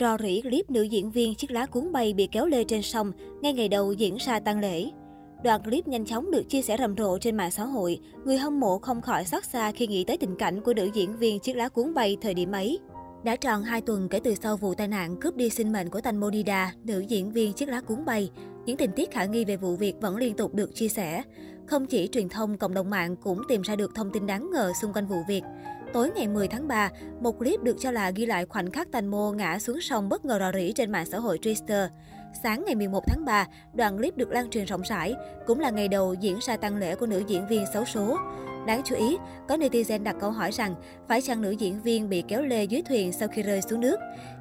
Rò rỉ clip nữ diễn viên chiếc lá cuốn bay bị kéo lê trên sông ngay ngày đầu diễn ra tang lễ. Đoạn clip nhanh chóng được chia sẻ rầm rộ trên mạng xã hội. Người hâm mộ không khỏi xót xa khi nghĩ tới tình cảnh của nữ diễn viên chiếc lá cuốn bay thời điểm ấy. Đã tròn 2 tuần kể từ sau vụ tai nạn cướp đi sinh mệnh của Thanh Monida, nữ diễn viên chiếc lá cuốn bay, những tình tiết khả nghi về vụ việc vẫn liên tục được chia sẻ. Không chỉ truyền thông, cộng đồng mạng cũng tìm ra được thông tin đáng ngờ xung quanh vụ việc. Tối ngày 10 tháng 3, một clip được cho là ghi lại khoảnh khắc Tành Mô ngã xuống sông bất ngờ rò rỉ trên mạng xã hội Twitter. Sáng ngày 11 tháng 3, đoạn clip được lan truyền rộng rãi, cũng là ngày đầu diễn ra tăng lễ của nữ diễn viên xấu số. Đáng chú ý, có netizen đặt câu hỏi rằng phải chăng nữ diễn viên bị kéo lê dưới thuyền sau khi rơi xuống nước.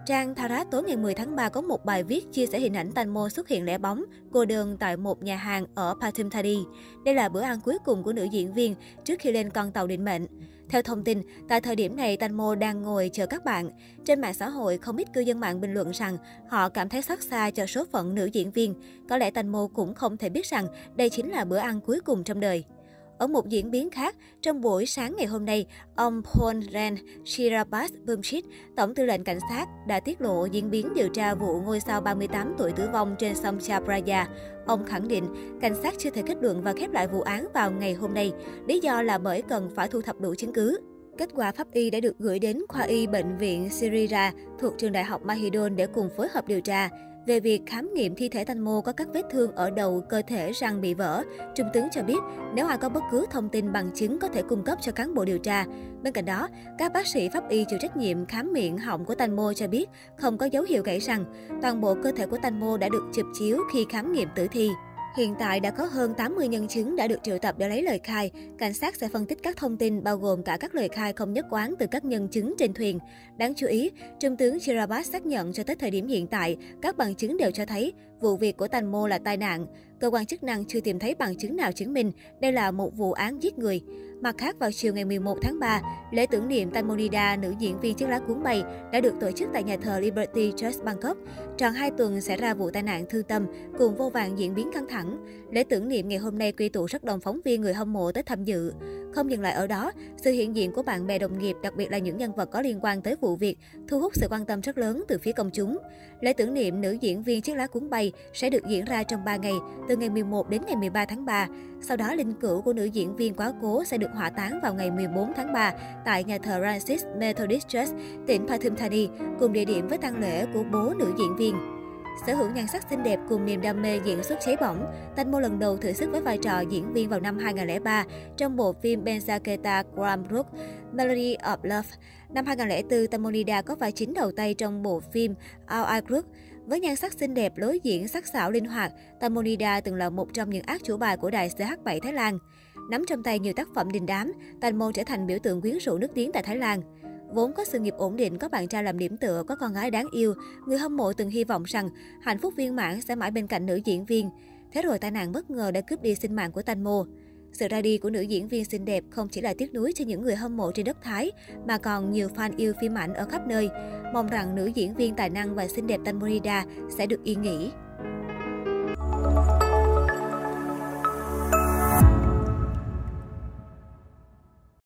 Trang Tharat tối ngày 10 tháng 3 có một bài viết chia sẻ hình ảnh Tanmo xuất hiện lẻ bóng, cô đơn tại một nhà hàng ở Patum Thadi. Đây là bữa ăn cuối cùng của nữ diễn viên trước khi lên con tàu định mệnh. Theo thông tin, tại thời điểm này Tanmo đang ngồi chờ các bạn. Trên mạng xã hội, không ít cư dân mạng bình luận rằng họ cảm thấy xót xa cho số phận nữ diễn viên. Có lẽ Tanmo cũng không thể biết rằng đây chính là bữa ăn cuối cùng trong đời. Ở một diễn biến khác, trong buổi sáng ngày hôm nay, ông Paul Ren Shirabas Bumshit, Tổng tư lệnh cảnh sát, đã tiết lộ diễn biến điều tra vụ ngôi sao 38 tuổi tử vong trên sông Chabraya. Ông khẳng định, cảnh sát chưa thể kết luận và khép lại vụ án vào ngày hôm nay. Lý do là bởi cần phải thu thập đủ chứng cứ. Kết quả pháp y đã được gửi đến khoa y bệnh viện Sirira thuộc trường đại học Mahidol để cùng phối hợp điều tra. Về việc khám nghiệm thi thể Thanh Mô có các vết thương ở đầu, cơ thể, răng bị vỡ, Trung tướng cho biết nếu ai có bất cứ thông tin bằng chứng có thể cung cấp cho cán bộ điều tra. Bên cạnh đó, các bác sĩ pháp y chịu trách nhiệm khám miệng họng của Thanh Mô cho biết không có dấu hiệu gãy răng. Toàn bộ cơ thể của Thanh Mô đã được chụp chiếu khi khám nghiệm tử thi. Hiện tại đã có hơn 80 nhân chứng đã được triệu tập để lấy lời khai. Cảnh sát sẽ phân tích các thông tin bao gồm cả các lời khai không nhất quán từ các nhân chứng trên thuyền. Đáng chú ý, Trung tướng Chirabas xác nhận cho tới thời điểm hiện tại, các bằng chứng đều cho thấy vụ việc của Tành Mô là tai nạn. Cơ quan chức năng chưa tìm thấy bằng chứng nào chứng minh đây là một vụ án giết người. Mặt khác, vào chiều ngày 11 tháng 3, lễ tưởng niệm Tanmonida, nữ diễn viên chiếc lá cuốn bay, đã được tổ chức tại nhà thờ Liberty Church Bangkok. Tròn 2 tuần xảy ra vụ tai nạn thương tâm, cùng vô vàng diễn biến căng thẳng. Lễ tưởng niệm ngày hôm nay quy tụ rất đông phóng viên người hâm mộ tới tham dự. Không dừng lại ở đó, sự hiện diện của bạn bè đồng nghiệp, đặc biệt là những nhân vật có liên quan tới vụ việc, thu hút sự quan tâm rất lớn từ phía công chúng. Lễ tưởng niệm nữ diễn viên chiếc lá cuốn bay sẽ được diễn ra trong 3 ngày, từ từ ngày 11 đến ngày 13 tháng 3. Sau đó, linh cữu của nữ diễn viên quá cố sẽ được hỏa táng vào ngày 14 tháng 3 tại nhà thờ Francis Methodist Church, tỉnh Pathum Thani, cùng địa điểm với tang lễ của bố nữ diễn viên. Sở hữu nhan sắc xinh đẹp cùng niềm đam mê diễn xuất cháy bỏng, Thanh Mô lần đầu thử sức với vai trò diễn viên vào năm 2003 trong bộ phim Benzaketa Grand Brook, Melody of Love. Năm 2004, Tamonida có vai chính đầu tay trong bộ phim All I Group. Với nhan sắc xinh đẹp, lối diễn sắc sảo linh hoạt, Tamonida từng là một trong những ác chủ bài của đài CH7 Thái Lan. Nắm trong tay nhiều tác phẩm đình đám, Tanmo trở thành biểu tượng quyến rũ nước tiếng tại Thái Lan. Vốn có sự nghiệp ổn định, có bạn trai làm điểm tựa, có con gái đáng yêu, người hâm mộ từng hy vọng rằng hạnh phúc viên mãn sẽ mãi bên cạnh nữ diễn viên. Thế rồi tai nạn bất ngờ đã cướp đi sinh mạng của Tanmo. Sự ra đi của nữ diễn viên xinh đẹp không chỉ là tiếc nuối cho những người hâm mộ trên đất Thái, mà còn nhiều fan yêu phim ảnh ở khắp nơi. Mong rằng nữ diễn viên tài năng và xinh đẹp Tanmorida sẽ được yên nghỉ.